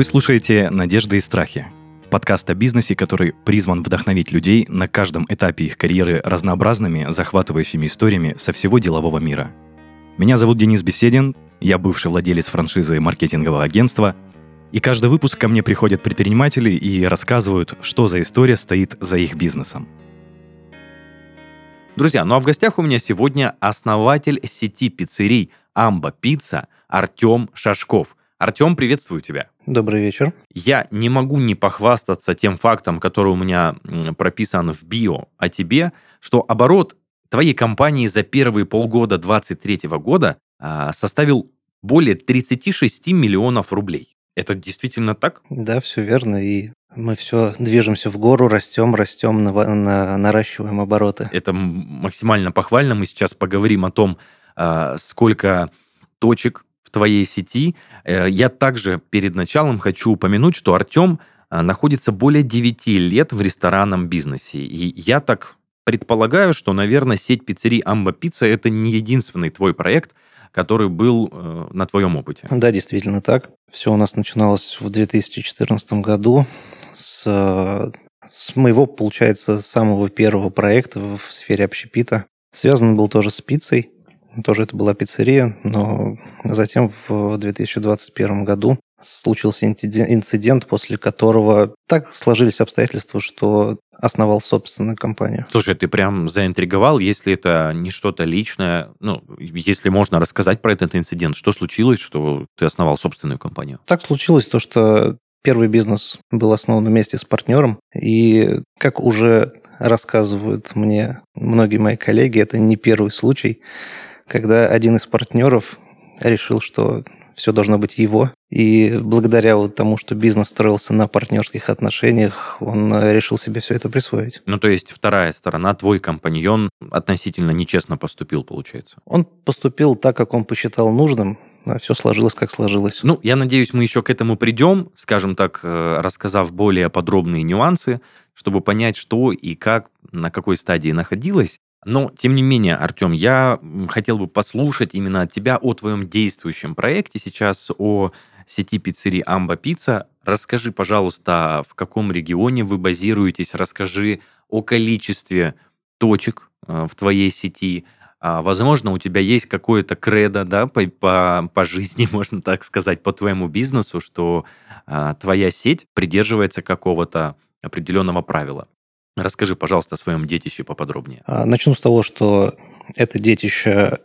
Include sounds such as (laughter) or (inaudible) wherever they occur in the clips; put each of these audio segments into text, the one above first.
Вы слушаете «Надежды и страхи» – подкаст о бизнесе, который призван вдохновить людей на каждом этапе их карьеры разнообразными, захватывающими историями со всего делового мира. Меня зовут Денис Беседин, я бывший владелец франшизы маркетингового агентства, и каждый выпуск ко мне приходят предприниматели и рассказывают, что за история стоит за их бизнесом. Друзья, ну а в гостях у меня сегодня основатель сети пиццерий «Амба Пицца» Артем Шашков – Артем, приветствую тебя. Добрый вечер. Я не могу не похвастаться тем фактом, который у меня прописан в био о тебе, что оборот твоей компании за первые полгода 2023 года а, составил более 36 миллионов рублей. Это действительно так? Да, все верно. И мы все движемся в гору, растем, растем, на, на, наращиваем обороты. Это максимально похвально. Мы сейчас поговорим о том, а, сколько точек в твоей сети. Э, я также перед началом хочу упомянуть, что Артем э, находится более 9 лет в ресторанном бизнесе. И я так предполагаю, что, наверное, сеть пиццерий Амба Пицца это не единственный твой проект, который был э, на твоем опыте. Да, действительно так. Все у нас начиналось в 2014 году с, с моего, получается, самого первого проекта в сфере общепита. Связан был тоже с пиццей тоже это была пиццерия, но затем в 2021 году случился инцидент, после которого так сложились обстоятельства, что основал собственную компанию. Слушай, ты прям заинтриговал, если это не что-то личное, ну, если можно рассказать про этот инцидент, что случилось, что ты основал собственную компанию? Так случилось то, что первый бизнес был основан вместе с партнером, и как уже рассказывают мне многие мои коллеги, это не первый случай, когда один из партнеров решил, что все должно быть его. И благодаря вот тому, что бизнес строился на партнерских отношениях, он решил себе все это присвоить. Ну, то есть вторая сторона, твой компаньон относительно нечестно поступил, получается? Он поступил так, как он посчитал нужным, а все сложилось, как сложилось. Ну, я надеюсь, мы еще к этому придем, скажем так, э, рассказав более подробные нюансы, чтобы понять, что и как, на какой стадии находилось. Но, тем не менее, Артем, я хотел бы послушать именно от тебя о твоем действующем проекте сейчас, о сети пиццерий Амба Пицца. Расскажи, пожалуйста, в каком регионе вы базируетесь, расскажи о количестве точек э, в твоей сети. А, возможно, у тебя есть какое-то кредо, да, по, по, по жизни, (laughs) можно так сказать, по твоему бизнесу, что а, твоя сеть придерживается какого-то определенного правила. Расскажи, пожалуйста, о своем детище поподробнее. А, начну с того, что это детище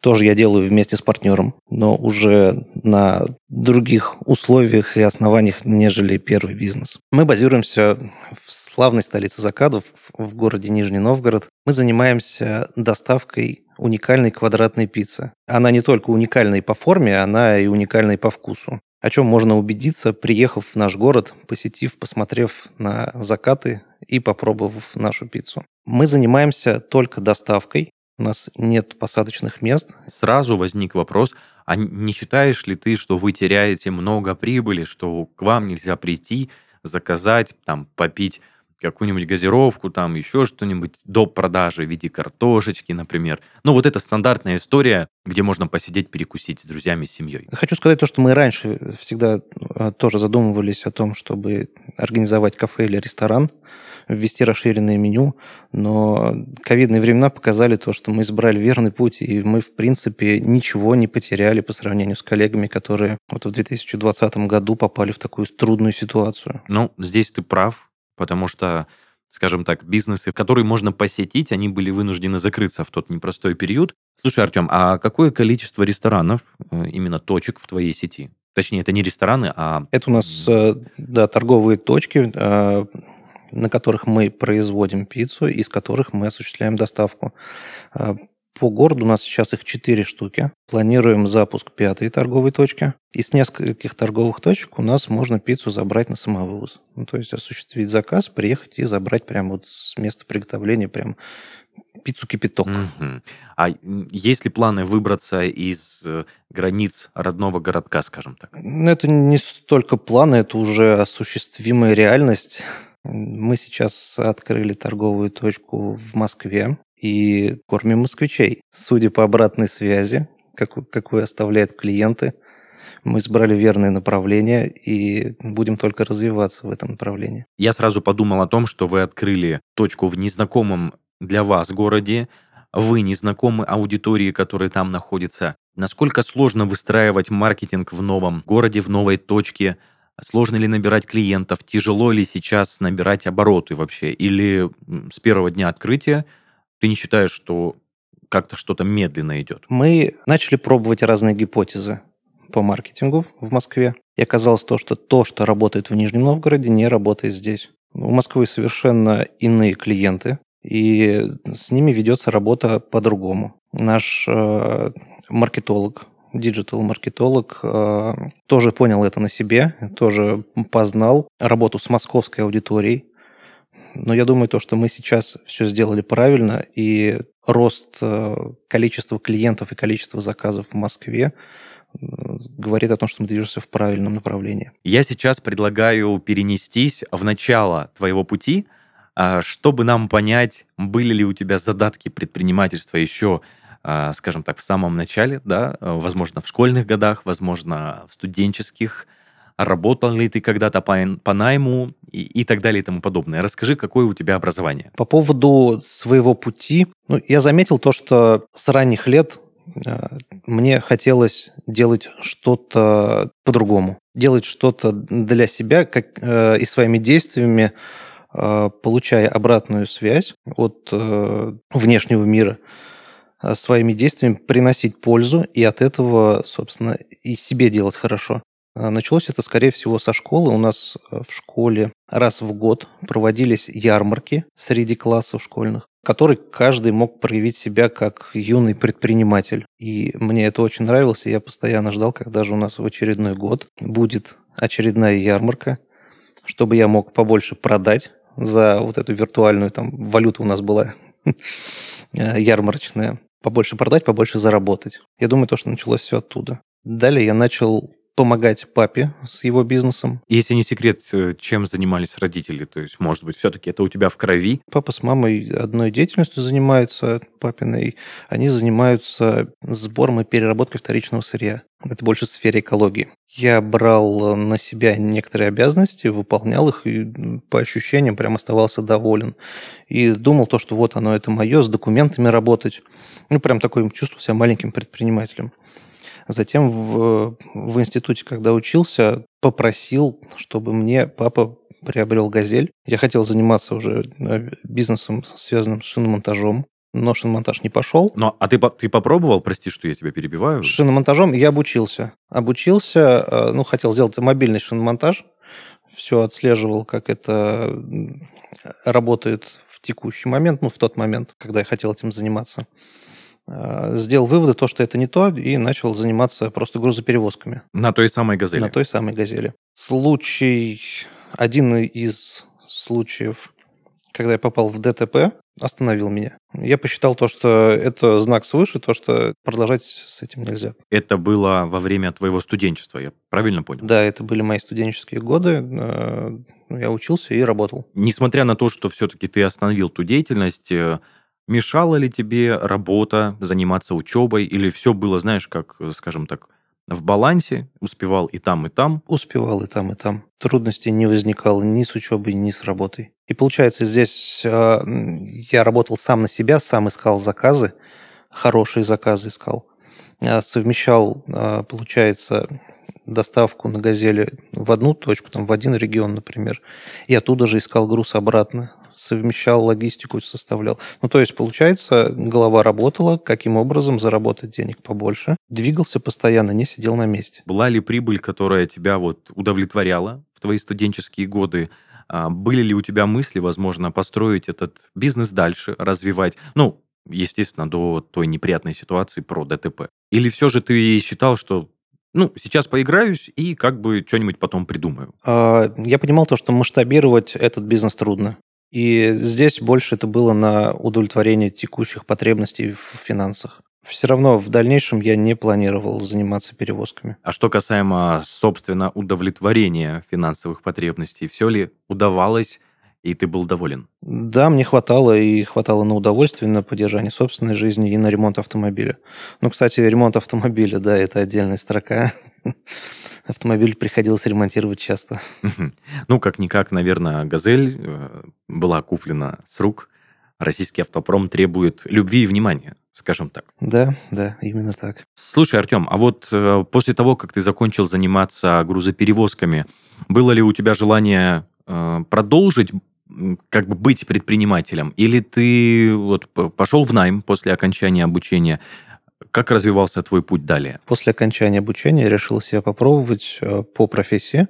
тоже я делаю вместе с партнером, но уже на других условиях и основаниях, нежели первый бизнес. Мы базируемся в славной столице закадов, в городе Нижний Новгород. Мы занимаемся доставкой уникальной квадратной пиццы. Она не только уникальной по форме, она и уникальной по вкусу о чем можно убедиться, приехав в наш город, посетив, посмотрев на закаты и попробовав нашу пиццу. Мы занимаемся только доставкой, у нас нет посадочных мест. Сразу возник вопрос, а не считаешь ли ты, что вы теряете много прибыли, что к вам нельзя прийти, заказать, там, попить какую-нибудь газировку, там еще что-нибудь до продажи в виде картошечки, например. Ну, вот это стандартная история, где можно посидеть, перекусить с друзьями, с семьей. Хочу сказать то, что мы раньше всегда а, тоже задумывались о том, чтобы организовать кафе или ресторан, ввести расширенное меню, но ковидные времена показали то, что мы избрали верный путь, и мы, в принципе, ничего не потеряли по сравнению с коллегами, которые вот в 2020 году попали в такую трудную ситуацию. Ну, здесь ты прав, потому что, скажем так, бизнесы, которые можно посетить, они были вынуждены закрыться в тот непростой период. Слушай, Артем, а какое количество ресторанов, э, именно точек в твоей сети? Точнее, это не рестораны, а... Это у нас, э, да, торговые точки, э, на которых мы производим пиццу, из которых мы осуществляем доставку. По городу у нас сейчас их 4 штуки. Планируем запуск пятой торговой точки. Из нескольких торговых точек у нас можно пиццу забрать на самовывоз. Ну, то есть осуществить заказ, приехать и забрать прямо вот с места приготовления прям пиццу кипяток. Угу. А есть ли планы выбраться из э, границ родного городка, скажем так? Ну, это не столько планы, это уже осуществимая реальность. Мы сейчас открыли торговую точку в Москве и кормим москвичей. Судя по обратной связи, как, какую оставляют клиенты, Мы избрали верное направление и будем только развиваться в этом направлении. Я сразу подумал о том, что вы открыли точку в незнакомом для вас городе, вы не знакомы аудитории, которая там находится. Насколько сложно выстраивать маркетинг в новом городе, в новой точке? Сложно ли набирать клиентов? Тяжело ли сейчас набирать обороты вообще? Или с первого дня открытия ты не считаешь, что как-то что-то медленно идет? Мы начали пробовать разные гипотезы по маркетингу в Москве. И оказалось то, что то, что работает в Нижнем Новгороде, не работает здесь. У Москвы совершенно иные клиенты, и с ними ведется работа по-другому. Наш э, маркетолог, диджитал-маркетолог, э, тоже понял это на себе, тоже познал работу с московской аудиторией. Но я думаю, то, что мы сейчас все сделали правильно, и рост э, количества клиентов и количества заказов в Москве э, говорит о том, что мы движемся в правильном направлении. Я сейчас предлагаю перенестись в начало твоего пути, а, чтобы нам понять, были ли у тебя задатки предпринимательства еще, а, скажем так, в самом начале, да, возможно, в школьных годах, возможно, в студенческих, работал ли ты когда-то по, по найму и, и так далее и тому подобное. Расскажи, какое у тебя образование. По поводу своего пути, ну, я заметил то, что с ранних лет э, мне хотелось делать что-то по-другому, делать что-то для себя как, э, и своими действиями Э, получая обратную связь от э, внешнего мира, э, своими действиями приносить пользу и от этого, собственно, и себе делать хорошо. Началось это, скорее всего, со школы. У нас в школе раз в год проводились ярмарки среди классов школьных, в которых каждый мог проявить себя как юный предприниматель. И мне это очень нравилось, и я постоянно ждал, когда же у нас в очередной год будет очередная ярмарка, чтобы я мог побольше продать за вот эту виртуальную, там, валюта у нас была (laughs) ярмарочная. Побольше продать, побольше заработать. Я думаю, то, что началось все оттуда. Далее я начал помогать папе с его бизнесом. Если не секрет, э, чем занимались родители? То есть, может быть, все-таки это у тебя в крови? Папа с мамой одной деятельностью занимаются, папиной. Они занимаются сбором и переработкой вторичного сырья. Это больше в сфере экологии. Я брал на себя некоторые обязанности, выполнял их и по ощущениям прям оставался доволен. И думал то, что вот оно, это мое, с документами работать. Ну, прям такой чувствовал себя маленьким предпринимателем. Затем в, в институте, когда учился, попросил, чтобы мне папа приобрел «Газель». Я хотел заниматься уже э, бизнесом, связанным с шиномонтажом, но шиномонтаж не пошел. Но, а ты, ты попробовал, прости, что я тебя перебиваю? С шиномонтажом я обучился. Обучился, э, ну, хотел сделать мобильный шиномонтаж. Все отслеживал, как это работает в текущий момент, ну, в тот момент, когда я хотел этим заниматься. Э, сделал выводы, то, что это не то, и начал заниматься просто грузоперевозками. На той самой «Газели»? На той самой «Газели». Случай, один из случаев, когда я попал в ДТП, остановил меня. Я посчитал то, что это знак свыше, то, что продолжать с этим нельзя. Это было во время твоего студенчества, я правильно понял? Да, это были мои студенческие годы. Э, я учился и работал. Несмотря на то, что все-таки ты остановил ту деятельность, э, Мешала ли тебе работа, заниматься учебой, или все было, знаешь, как, скажем так, в балансе, успевал и там, и там? Успевал и там, и там. Трудностей не возникало ни с учебой, ни с работой. И получается, здесь э, я работал сам на себя, сам искал заказы, хорошие заказы искал. Я совмещал, э, получается, доставку на «Газели» в одну точку, там, в один регион, например, и оттуда же искал груз обратно, совмещал логистику, составлял. Ну, то есть, получается, голова работала, каким образом заработать денег побольше, двигался постоянно, не сидел на месте. Была ли прибыль, которая тебя вот удовлетворяла в твои студенческие годы? А, были ли у тебя мысли, возможно, построить этот бизнес дальше, развивать? Ну, естественно, до той неприятной ситуации про ДТП. Или все же ты считал, что ну, сейчас поиграюсь и как бы что-нибудь потом придумаю. А, я понимал то, что масштабировать этот бизнес трудно. И здесь больше это было на удовлетворение текущих потребностей в финансах. Все равно в дальнейшем я не планировал заниматься перевозками. А что касаемо, собственно, удовлетворения финансовых потребностей, все ли удавалось и ты был доволен? Да, мне хватало, и хватало на удовольствие, на поддержание собственной жизни и на ремонт автомобиля. Ну, кстати, ремонт автомобиля, да, это отдельная строка. Автомобиль приходилось ремонтировать часто. Ну, как-никак, наверное, «Газель» э, была куплена с рук. Российский автопром требует любви и внимания, скажем так. Да, да, именно так. Слушай, Артем, а вот э, после того, как ты закончил заниматься грузоперевозками, было ли у тебя желание э, продолжить как бы быть предпринимателем? Или ты вот пошел в найм после окончания обучения? Как развивался твой путь далее? После окончания обучения решил себя попробовать э, по профессии.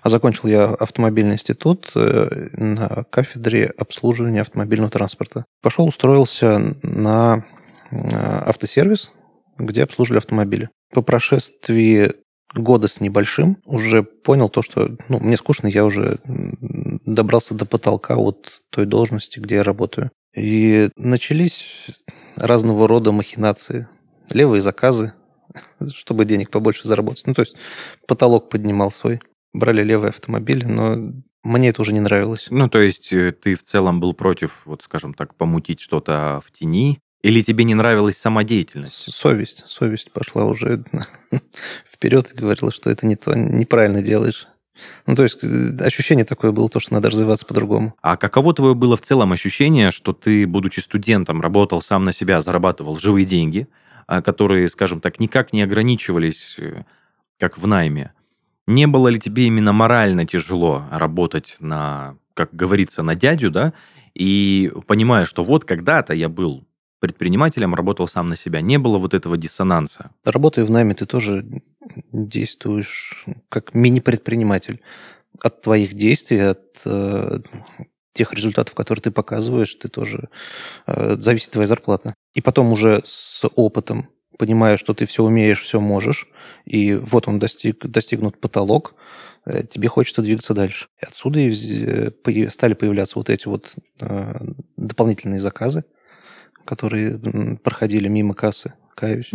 А закончил я автомобильный институт э, на кафедре обслуживания автомобильного транспорта. Пошел, устроился на э, автосервис, где обслуживали автомобили. По прошествии года с небольшим уже понял то, что ну, мне скучно, я уже добрался до потолка вот той должности, где я работаю. И начались разного рода махинации, левые заказы, (laughs) чтобы денег побольше заработать. Ну, то есть потолок поднимал свой. Брали левые автомобили, но мне это уже не нравилось. Ну, то есть э, ты в целом был против, вот скажем так, помутить что-то в тени, или тебе не нравилась сама деятельность? Совесть. Совесть пошла уже (laughs) вперед и говорила, что это не то, неправильно делаешь. Ну, то есть э, ощущение такое было, то, что надо развиваться по-другому. А каково твое было в целом ощущение, что ты, будучи студентом, работал сам на себя, зарабатывал живые деньги, которые, скажем так, никак не ограничивались, э, как в найме? Не было ли тебе именно морально тяжело работать на, как говорится, на дядю, да, и понимая, что вот когда-то я был предпринимателем, работал сам на себя. Не было вот этого диссонанса. Работая в найме, ты тоже действуешь как мини-предприниматель. От твоих действий, от э, тех результатов, которые ты показываешь, ты тоже э, зависит твоя зарплата. И потом уже с опытом, понимая, что ты все умеешь, все можешь, и вот он достиг, достигнут потолок, э, тебе хочется двигаться дальше. И отсюда и э, стали появляться вот эти вот э, дополнительные заказы, которые проходили мимо кассы, каюсь.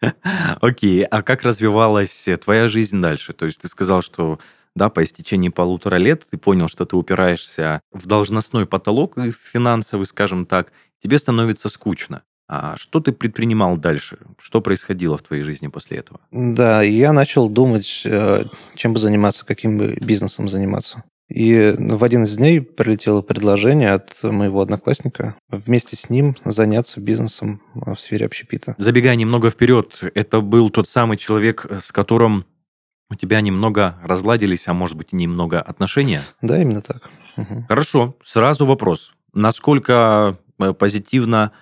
(laughs) Окей, а как развивалась твоя жизнь дальше? То есть ты сказал, что да, по истечении полутора лет ты понял, что ты упираешься в должностной потолок финансовый, скажем так, тебе становится скучно. А что ты предпринимал дальше? Что происходило в твоей жизни после этого? Да, я начал думать, э, чем бы заниматься, каким бы бизнесом заниматься. И в один из дней прилетело предложение от моего одноклассника вместе с ним заняться бизнесом в сфере общепита. Забегая немного вперед, это был тот самый человек, с которым у тебя немного разладились, а может быть, немного отношения? Да, именно так. Угу. Хорошо. Сразу вопрос. Насколько э, позитивно,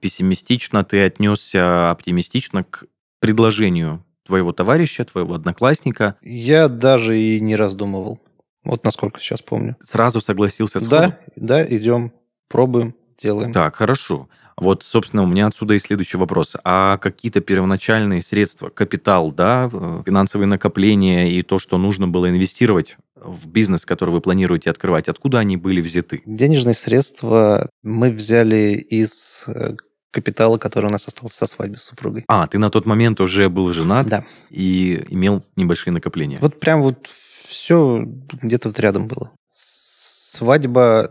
пессимистично ты отнесся, оптимистично к предложению твоего товарища, твоего одноклассника? Я даже и не раздумывал. Вот насколько сейчас помню. Сразу согласился с Да, да, идем, пробуем, делаем. Так, хорошо. Вот, собственно, у меня отсюда и следующий вопрос. А какие-то первоначальные средства, капитал, да, э, финансовые накопления и то, что нужно было инвестировать в бизнес, который вы планируете открывать, откуда они были взяты? Денежные средства мы взяли из э, капитала, который у нас остался со свадьбы с супругой. А, ты на тот момент уже был женат да. и имел небольшие накопления. Вот прям вот все где-то вот рядом было. Свадьба,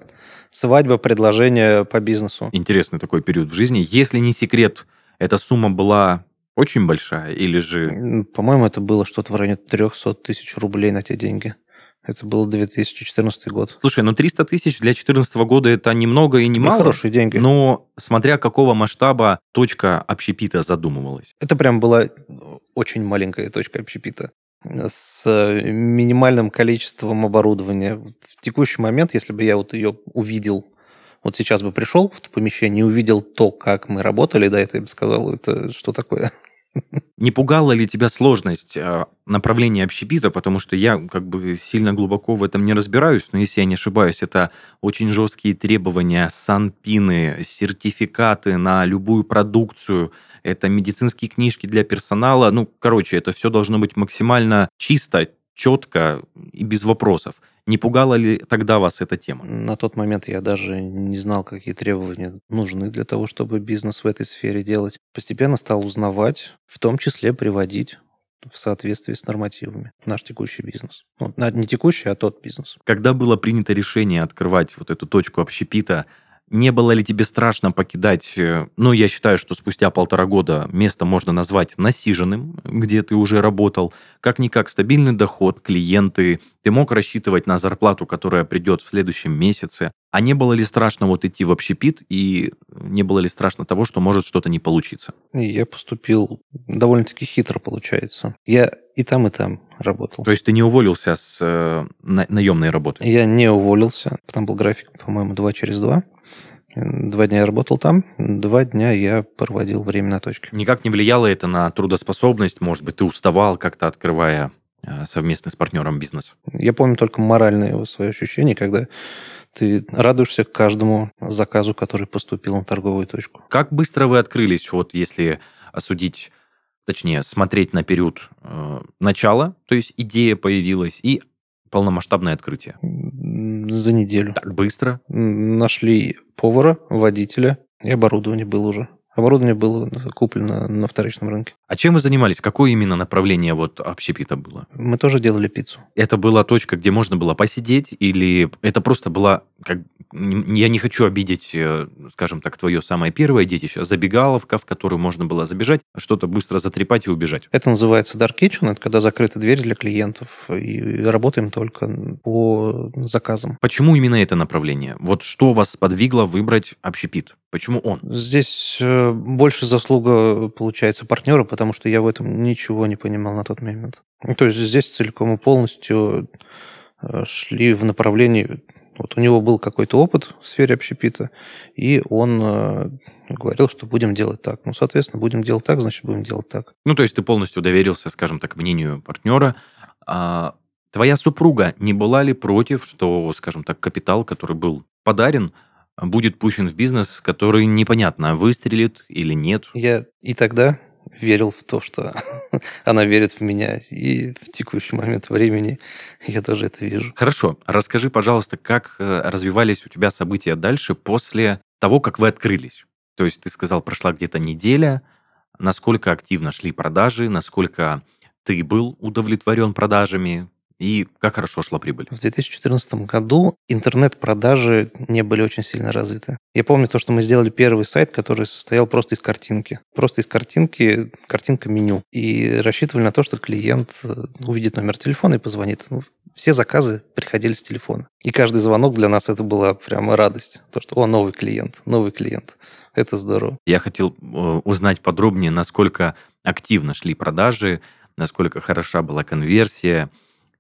свадьба, предложение по бизнесу. Интересный такой период в жизни. Если не секрет, эта сумма была очень большая или же... По-моему, это было что-то в районе 300 тысяч рублей на те деньги. Это был 2014 год. Слушай, ну 300 тысяч для 2014 года это немного и не мало. хорошие деньги. Но смотря какого масштаба точка общепита задумывалась. Это прям была очень маленькая точка общепита с э, минимальным количеством оборудования. В текущий момент, если бы я вот ее увидел, вот сейчас бы пришел в помещение и увидел то, как мы работали, да, это я бы сказал, это что такое? Не пугала ли тебя сложность э, направления общепита, потому что я как бы сильно глубоко в этом не разбираюсь, но если я не ошибаюсь, это очень жесткие требования, санпины, сертификаты на любую продукцию, это медицинские книжки для персонала, ну, короче, это все должно быть максимально чисто, четко и без вопросов. Не пугала ли тогда вас эта тема? На тот момент я даже не знал, какие требования нужны для того, чтобы бизнес в этой сфере делать. Постепенно стал узнавать, в том числе приводить в соответствии с нормативами наш текущий бизнес. Ну, не текущий, а тот бизнес. Когда было принято решение открывать вот эту точку общепита, Не было ли тебе страшно покидать, э, ну, я считаю, что спустя полтора года место можно назвать насиженным, где ты уже работал, как-никак стабильный доход, клиенты, ты мог рассчитывать на зарплату, которая придет в следующем месяце, а не было ли страшно вот идти в общепит, и не было ли страшно того, что может что-то не получиться? И я поступил довольно-таки хитро, получается. Я и там, и там работал. То есть ты не уволился с э, на, наемной работы? Я не уволился. Там был график, по-моему, два через два. Два дня я работал там, два дня я проводил время на точке. Никак не влияло это на трудоспособность? Может быть, ты уставал как-то, открывая э, совместный с партнером бизнес? Я помню только моральные свои ощущения, когда ты радуешься каждому заказу, который поступил на торговую точку. Как быстро вы открылись, вот если осудить, точнее, смотреть на период э, начала, то есть идея появилась, и полномасштабное открытие? За неделю. Так быстро? Нашли повара, водителя, и оборудование было уже. Оборудование было куплено на вторичном рынке. А чем вы занимались? Какое именно направление вот общепита было? Мы тоже делали пиццу. Это была точка, где можно было посидеть, или это просто была, как, я не хочу обидеть, э, скажем так, твое самое первое детище, забегаловка, в которую можно было забежать, что-то быстро затрепать и убежать? Это называется Dark Kitchen, это когда закрыты двери для клиентов, и работаем только по заказам. Почему именно это направление? Вот что вас сподвигло выбрать общепит? Почему он? Здесь э, больше заслуга, получается, партнера, потому что я в этом ничего не понимал на тот момент. То есть здесь целиком и полностью э, шли в направлении... Вот у него был какой-то опыт в сфере общепита, и он э, говорил, что будем делать так. Ну, соответственно, будем делать так, значит, будем делать так. Ну, то есть ты полностью доверился, скажем так, мнению партнера. А твоя супруга не была ли против, что, скажем так, капитал, который был подарен, будет пущен в бизнес, который непонятно, выстрелит или нет. Я и тогда верил в то, что (laughs) она верит в меня, и в текущий момент времени я тоже это вижу. Хорошо. Расскажи, пожалуйста, как э, развивались у тебя события дальше после того, как вы открылись? То есть ты сказал, прошла где-то неделя, насколько активно шли продажи, насколько ты был удовлетворен продажами, и как хорошо шла прибыль? В 2014 году интернет-продажи не были очень сильно развиты. Я помню то, что мы сделали первый сайт, который состоял просто из картинки. Просто из картинки, картинка меню. И рассчитывали на то, что клиент э, увидит номер телефона и позвонит. Ну, все заказы приходили с телефона. И каждый звонок для нас это была прямо радость. То, что, о, новый клиент, новый клиент. Это здорово. Я хотел э, узнать подробнее, насколько активно шли продажи, насколько хороша была конверсия,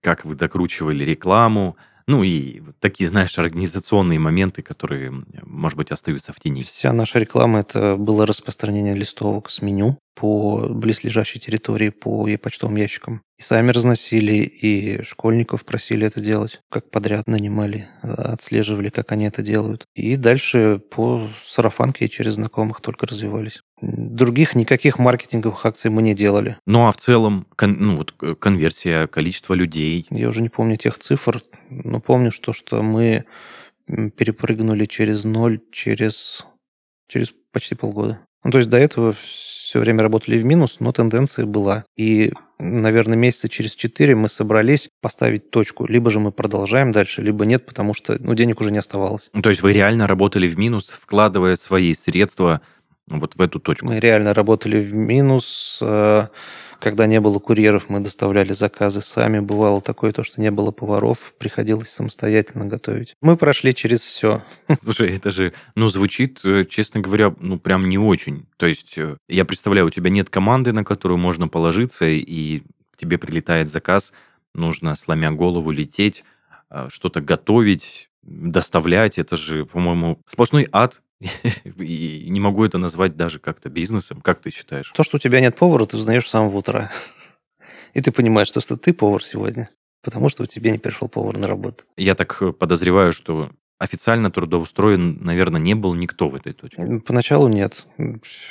как вы докручивали рекламу, ну и такие, знаешь, организационные моменты, которые, может быть, остаются в тени. Вся наша реклама – это было распространение листовок с меню по близлежащей территории, по почтовым ящикам. И сами разносили, и школьников просили это делать, как подряд нанимали, отслеживали, как они это делают. И дальше по сарафанке и через знакомых только развивались. Других никаких маркетинговых акций мы не делали. Ну а в целом, кон, ну вот э, конверсия, количество людей? Я уже не помню тех цифр, но помню, что, что мы перепрыгнули через ноль через, через почти полгода. Ну, то есть до этого все время работали в минус, но тенденция была. И, наверное, месяца через четыре мы собрались поставить точку. Либо же мы продолжаем дальше, либо нет, потому что ну, денег уже не оставалось. Ну, то есть вы реально работали в минус, вкладывая свои средства вот в эту точку? Мы реально работали в минус. Э, когда не было курьеров, мы доставляли заказы сами. Бывало такое, то, что не было поваров, приходилось самостоятельно готовить. Мы прошли через все. (laughs) Слушай, это же, ну, звучит, э, честно говоря, ну, прям не очень. То есть, э, я представляю, у тебя нет команды, на которую можно положиться, и тебе прилетает заказ, нужно, сломя голову, лететь, э, что-то готовить, доставлять. Это же, по-моему, сплошной ад (laughs) И не могу это назвать даже как-то бизнесом. Как ты считаешь? То, что у тебя нет повара, ты узнаешь с самого утра. (laughs) И ты понимаешь, что, что ты повар сегодня, потому что у тебя не пришел повар на работу. Я так э, подозреваю, что официально трудоустроен, наверное, не был никто в этой точке. Поначалу нет.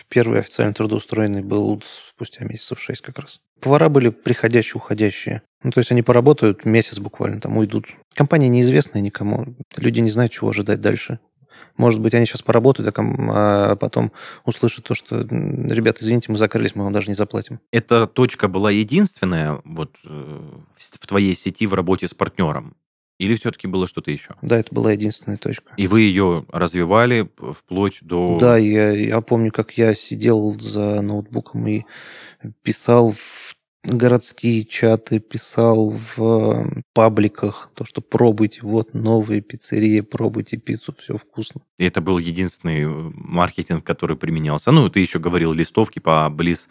Первый официально трудоустроенный был спустя месяцев шесть как раз. Повара были приходящие, уходящие. Ну, то есть они поработают месяц буквально, там уйдут. Компания неизвестная никому. Люди не знают, чего ожидать дальше. Может быть, они сейчас поработают, а потом услышат то, что, ребята, извините, мы закрылись, мы вам даже не заплатим. Эта точка была единственная вот э, в твоей сети в работе с партнером? Или все-таки было что-то еще? Да, это была единственная точка. И вы ее развивали вплоть до... Да, я, я помню, как я сидел за ноутбуком и писал в городские чаты, писал в пабликах, то, что пробуйте, вот новые пиццерии, пробуйте пиццу, все вкусно. И это был единственный э, маркетинг, который применялся. Ну, ты еще говорил листовки по близ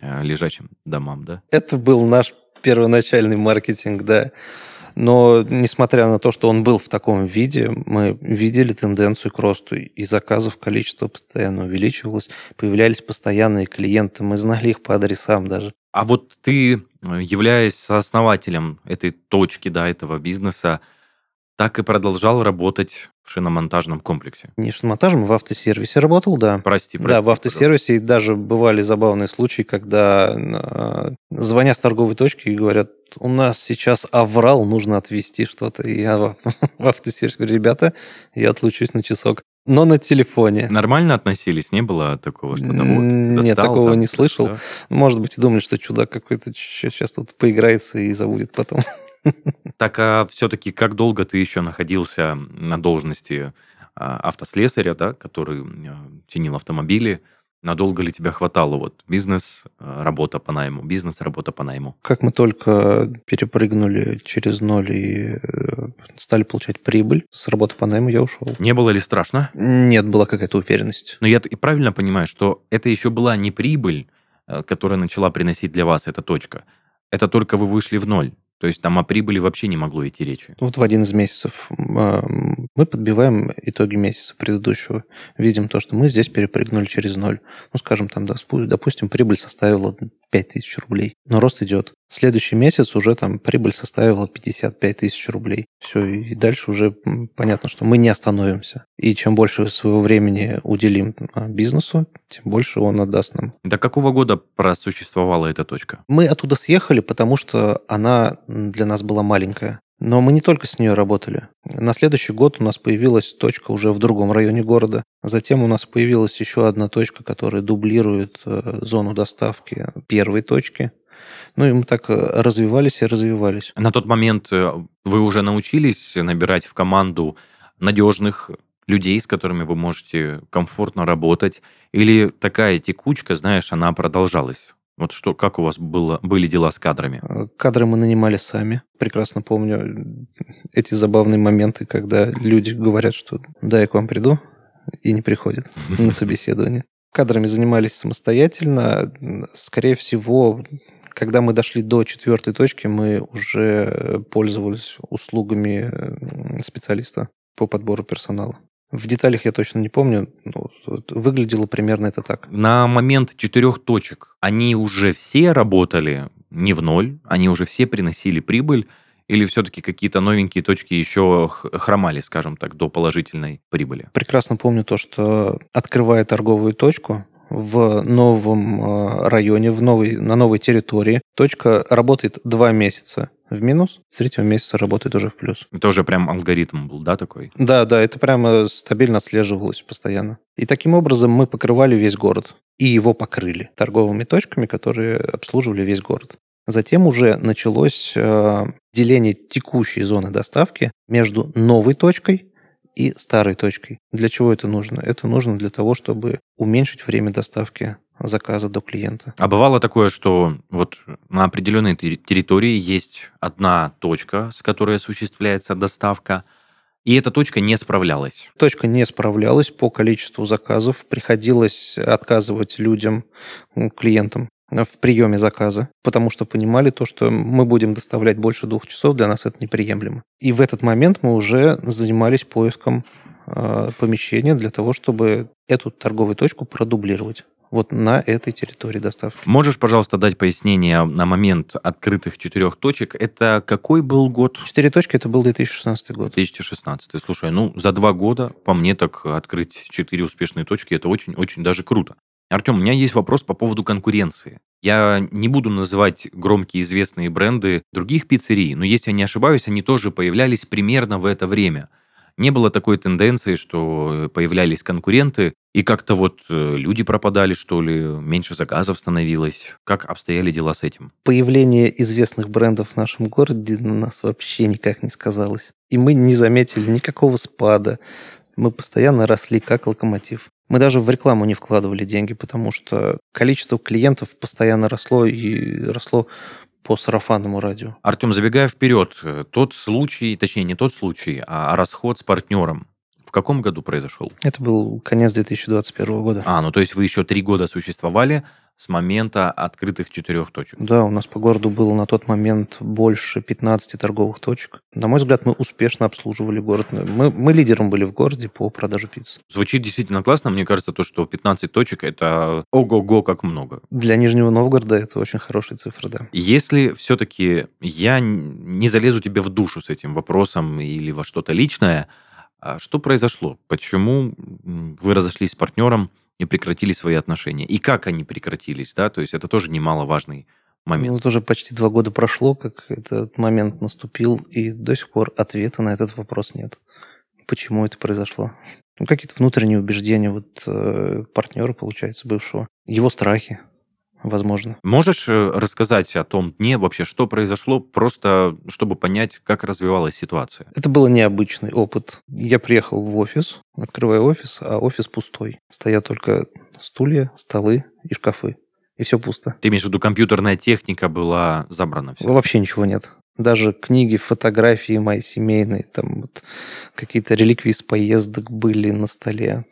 э, лежачим домам, да? Это был наш первоначальный маркетинг, да. Но несмотря на то, что он был в таком виде, мы видели тенденцию к росту, и заказов количество постоянно увеличивалось, появлялись постоянные клиенты, мы знали их по адресам даже. А вот ты, э, являясь сооснователем этой точки, да, этого бизнеса, так и продолжал работать в шиномонтажном комплексе. Не в шиномонтажном, в автосервисе работал, да. Прости, прости. Да, в автосервисе и даже бывали забавные случаи, когда э, звонят с торговой точки и говорят, у нас сейчас аврал, нужно отвезти что-то. И я в, (laughs) в автосервисе говорю, ребята, я отлучусь на часок. Но на телефоне. Нормально относились? Не было такого, что да, вот, Нет, такого там, не слышал. Да? Может быть, и думали, что чудак какой-то сейчас тут поиграется и забудет потом. (laughs) Так, а все-таки как долго ты еще находился на должности а, автослесаря, да, который а, чинил автомобили? Надолго ли тебя хватало? Вот бизнес, а, работа по найму, бизнес, работа по найму. Как мы только перепрыгнули через ноль и э, стали получать прибыль, с работы по найму я ушел. Не было ли страшно? Нет, была какая-то уверенность. Но я и правильно понимаю, что это еще была не прибыль, э, которая начала приносить для вас эта точка. Это только вы вышли в ноль. То есть там о прибыли вообще не могло идти речи. Вот в один из месяцев а, мы подбиваем итоги месяца предыдущего. Видим то, что мы здесь перепрыгнули через ноль. Ну, скажем, там, допустим, прибыль составила 5000 рублей. Но рост идет. Следующий месяц уже там прибыль составила 55 тысяч рублей. Все, и дальше уже понятно, что мы не остановимся. И чем больше своего времени уделим а, бизнесу, тем больше он отдаст нам. До какого года просуществовала эта точка? Мы оттуда съехали, потому что она для нас была маленькая. Но мы не только с нее работали. На следующий год у нас появилась точка уже в другом районе города. Затем у нас появилась еще одна точка, которая дублирует э, зону доставки первой точки. Ну и мы так э, развивались и развивались. На тот момент э, вы уже научились набирать в команду надежных людей, с которыми вы можете комфортно работать? Или такая текучка, знаешь, она продолжалась? Вот что, как у вас было, были дела с кадрами? Э, кадры мы нанимали сами. Прекрасно помню эти забавные моменты, когда люди говорят, что да, я к вам приду, и не приходят (laughs) на собеседование. Кадрами занимались самостоятельно. Скорее всего, когда мы дошли до четвертой точки, мы уже пользовались услугами специалиста по подбору персонала. В деталях я точно не помню, но выглядело примерно это так. На момент четырех точек они уже все работали не в ноль, они уже все приносили прибыль, или все-таки какие-то новенькие точки еще хромали, скажем так, до положительной прибыли? Прекрасно помню то, что открывая торговую точку, в новом э, районе, в новой, на новой территории. Точка работает два месяца в минус, с третьего месяца работает уже в плюс. Это уже прям алгоритм был, да, такой? Да, да, это прямо стабильно отслеживалось постоянно. И таким образом мы покрывали весь город. И его покрыли торговыми точками, которые обслуживали весь город. Затем уже началось э, деление текущей зоны доставки между новой точкой и старой точкой. Для чего это нужно? Это нужно для того, чтобы уменьшить время доставки заказа до клиента. А бывало такое, что вот на определенной территории есть одна точка, с которой осуществляется доставка, и эта точка не справлялась. Точка не справлялась по количеству заказов. Приходилось отказывать людям, клиентам в приеме заказа, потому что понимали то, что мы будем доставлять больше двух часов, для нас это неприемлемо. И в этот момент мы уже занимались поиском э, помещения для того, чтобы эту торговую точку продублировать вот на этой территории доставки. Можешь, пожалуйста, дать пояснение на момент открытых четырех точек? Это какой был год? Четыре точки, это был 2016 год. 2016. Слушай, ну, за два года, по мне, так открыть четыре успешные точки, это очень-очень даже круто. Артем, у меня есть вопрос по поводу конкуренции. Я не буду называть громкие известные бренды других пиццерий, но если я не ошибаюсь, они тоже появлялись примерно в это время. Не было такой тенденции, что появлялись конкуренты, и как-то вот э, люди пропадали, что ли, меньше заказов становилось. Как обстояли дела с этим? Появление известных брендов в нашем городе на нас вообще никак не сказалось. И мы не заметили никакого спада. Мы постоянно росли как локомотив. Мы даже в рекламу не вкладывали деньги, потому что количество клиентов постоянно росло и росло по сарафанному радио. Артем, забегая вперед, э, тот случай, точнее не тот случай, а расход с партнером, в каком году произошел? Это был конец 2021 года. А, ну то есть вы еще три года существовали, с момента открытых четырех точек. Да, у нас по городу было на тот момент больше 15 торговых точек. На мой взгляд, мы успешно обслуживали город. Мы, мы лидером были в городе по продаже пиццы. Звучит действительно классно. Мне кажется, то, что 15 точек – это ого-го как много. Для Нижнего Новгорода это очень хорошая цифра, да. Если все-таки я не залезу тебе в душу с этим вопросом или во что-то личное, а что произошло? Почему вы разошлись с партнером – и прекратили свои отношения. И как они прекратились, да, то есть это тоже немаловажный момент. Ну, вот уже почти два года прошло, как этот момент наступил, и до сих пор ответа на этот вопрос нет. Почему это произошло? Ну, какие-то внутренние убеждения вот э, партнера, получается, бывшего. Его страхи, возможно. Можешь э, рассказать о том дне вообще, что произошло, просто чтобы понять, как развивалась ситуация? Это был необычный опыт. Я приехал в офис, открываю офис, а офис пустой. Стоят только стулья, столы и шкафы. И все пусто. Ты имеешь в виду, компьютерная техника была забрана? Вся? Вообще ничего нет. Даже книги, фотографии мои семейные, там вот какие-то реликвии из поездок были на столе.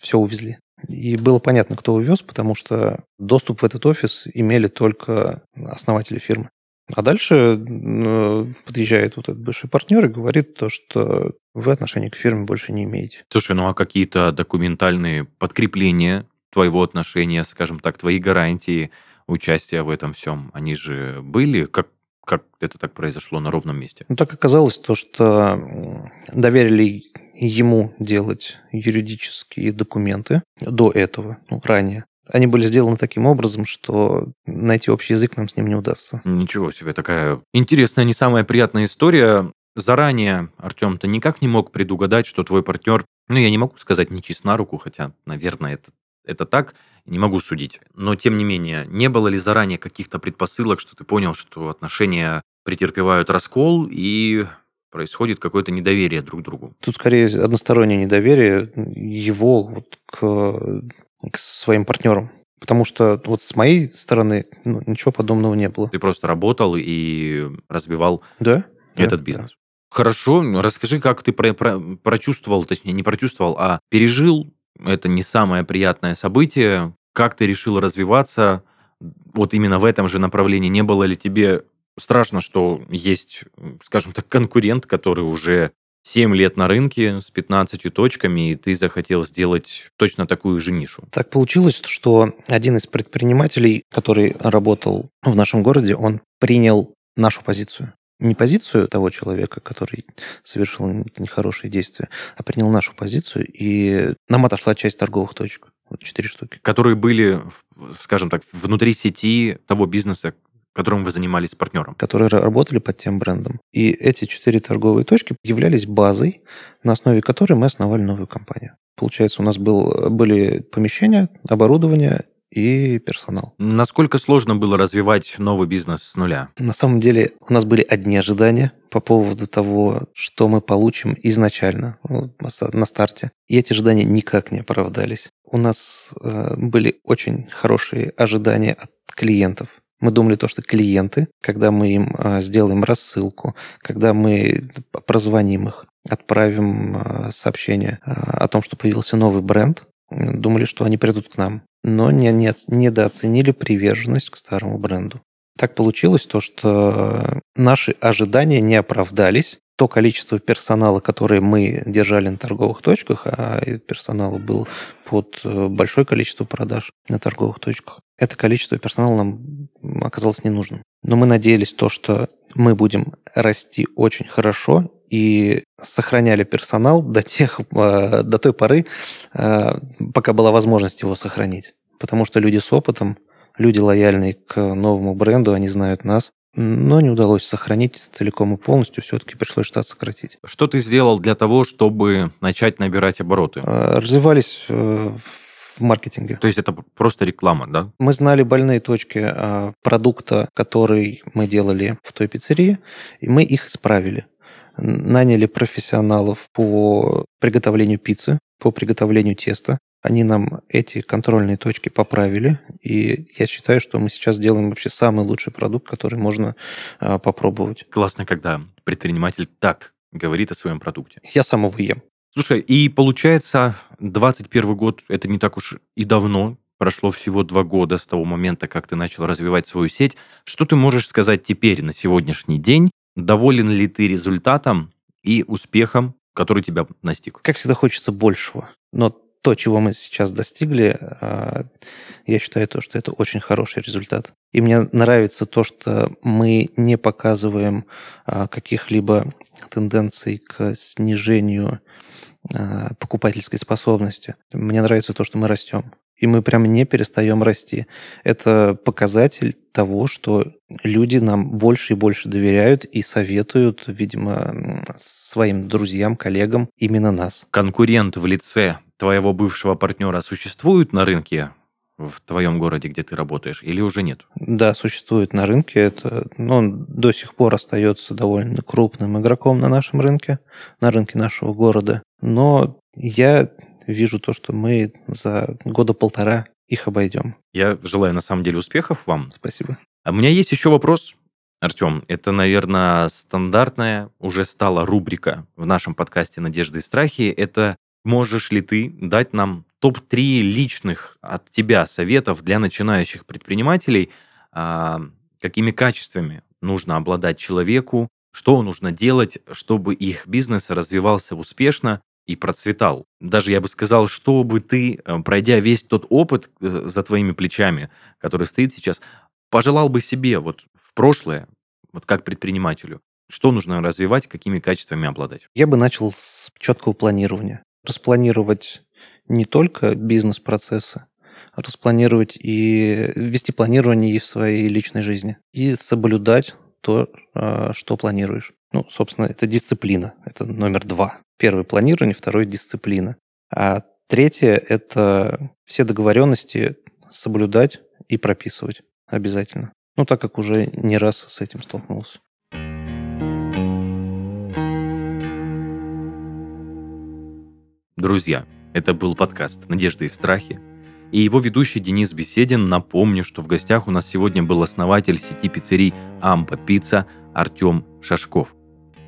Все увезли. И было понятно, кто увез, потому что доступ в этот офис имели только основатели фирмы. А дальше ну, подъезжает вот этот бывший партнер и говорит то, что вы отношения к фирме больше не имеете. Слушай, ну а какие-то документальные подкрепления твоего отношения, скажем так, твои гарантии участия в этом всем, они же были? Как, как это так произошло на ровном месте? Ну, так оказалось то, что доверили ему делать юридические документы до этого, ну, ранее. Они были сделаны таким образом, что найти общий язык нам с ним не удастся. Ничего себе, такая интересная, не самая приятная история. Заранее, Артем, ты никак не мог предугадать, что твой партнер, ну, я не могу сказать не чист на руку, хотя, наверное, это, это так, не могу судить. Но, тем не менее, не было ли заранее каких-то предпосылок, что ты понял, что отношения претерпевают раскол, и происходит какое-то недоверие друг к другу. Тут скорее одностороннее недоверие его вот к, к своим партнерам. Потому что вот с моей стороны ну, ничего подобного не было. Ты просто работал и развивал да? этот да, бизнес. Да. Хорошо, расскажи, как ты про, про, прочувствовал, точнее, не прочувствовал, а пережил это не самое приятное событие, как ты решил развиваться вот именно в этом же направлении, не было ли тебе страшно, что есть, скажем так, конкурент, который уже 7 лет на рынке с 15 точками, и ты захотел сделать точно такую же нишу. Так получилось, что один из предпринимателей, который работал в нашем городе, он принял нашу позицию. Не позицию того человека, который совершил нехорошие действия, а принял нашу позицию, и нам отошла часть торговых точек. Вот четыре штуки. Которые были, скажем так, внутри сети того бизнеса, которым вы занимались с партнером. Которые работали под тем брендом. И эти четыре торговые точки являлись базой, на основе которой мы основали новую компанию. Получается, у нас был, были помещения, оборудование и персонал. Насколько сложно было развивать новый бизнес с нуля? На самом деле у нас были одни ожидания по поводу того, что мы получим изначально ну, на старте. И эти ожидания никак не оправдались. У нас э, были очень хорошие ожидания от клиентов. Мы думали то, что клиенты, когда мы им а, сделаем рассылку, когда мы прозвоним их, отправим а, сообщение а, о том, что появился новый бренд, думали, что они придут к нам. Но не, не, недооценили приверженность к старому бренду. Так получилось то, что наши ожидания не оправдались. То количество персонала, которое мы держали на торговых точках, а персонала был под э, большое количество продаж на торговых точках, это количество персонала нам оказалось ненужным. Но мы надеялись то, что мы будем расти очень хорошо и сохраняли персонал до, тех, э, до той поры, э, пока была возможность его сохранить. Потому что люди с опытом, люди лояльные к новому бренду, они знают нас, но не удалось сохранить целиком и полностью, все-таки пришлось штат сократить. Что ты сделал для того, чтобы начать набирать обороты? Э, развивались в маркетинге. То есть это просто реклама, да? Мы знали больные точки а, продукта, который мы делали в той пиццерии, и мы их исправили. наняли профессионалов по приготовлению пиццы, по приготовлению теста. Они нам эти контрольные точки поправили, и я считаю, что мы сейчас делаем вообще самый лучший продукт, который можно а, попробовать. Классно, когда предприниматель так говорит о своем продукте. Я сам его ем. Слушай, и получается, 21 год это не так уж и давно. Прошло всего два года с того момента, как ты начал развивать свою сеть. Что ты можешь сказать теперь, на сегодняшний день? Доволен ли ты результатом и успехом, который тебя настиг? Как всегда, хочется большего. Но то, чего мы сейчас достигли, а, я считаю то, что это очень хороший результат. И мне нравится то, что мы не показываем а, каких-либо тенденций к снижению а, покупательской способности. Мне нравится то, что мы растем. И мы прям не перестаем расти. Это показатель того, что люди нам больше и больше доверяют и советуют, видимо, своим друзьям, коллегам именно нас. Конкурент в лице твоего бывшего партнера существует на рынке в твоем городе, где ты работаешь, или уже нет? Да, существует на рынке. Это, ну, он до сих пор остается довольно крупным игроком на нашем рынке, на рынке нашего города. Но я вижу то, что мы за года полтора их обойдем. Я желаю на самом деле успехов вам. Спасибо. А у меня есть еще вопрос, Артем. Это, наверное, стандартная уже стала рубрика в нашем подкасте «Надежды и страхи». Это можешь ли ты дать нам топ-3 личных от тебя советов для начинающих предпринимателей, а, какими качествами нужно обладать человеку, что нужно делать, чтобы их бизнес развивался успешно и процветал. Даже я бы сказал, чтобы ты, э, пройдя весь тот опыт э, за твоими плечами, который стоит сейчас, пожелал бы себе вот в прошлое, вот как предпринимателю, что нужно развивать, какими качествами обладать? Я бы начал с четкого планирования. Распланировать не только бизнес-процессы, а распланировать и вести планирование и в своей личной жизни. И соблюдать то, а, что планируешь. Ну, собственно, это дисциплина. Это номер два. Первый – планирование, второй – дисциплина. А третье – это все договоренности соблюдать и прописывать обязательно. Ну, так как уже не раз с этим столкнулся. Друзья, это был подкаст «Надежды и страхи». И его ведущий Денис Беседин. Напомню, что в гостях у нас сегодня был основатель сети пиццерий «Ампа Пицца» Артем Шашков.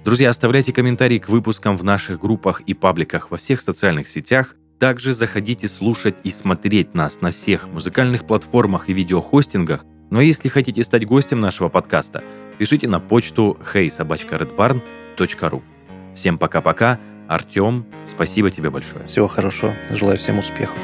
Друзья, оставляйте комментарии к выпускам в наших группах и пабликах во всех социальных сетях. Также заходите слушать и смотреть нас на всех музыкальных платформах и видеохостингах. Но если хотите стать гостем нашего подкаста, пишите на почту heysobachkaredbarn.ru. Всем пока-пока. Артем, спасибо тебе большое. Всего хорошего. Желаю всем успехов.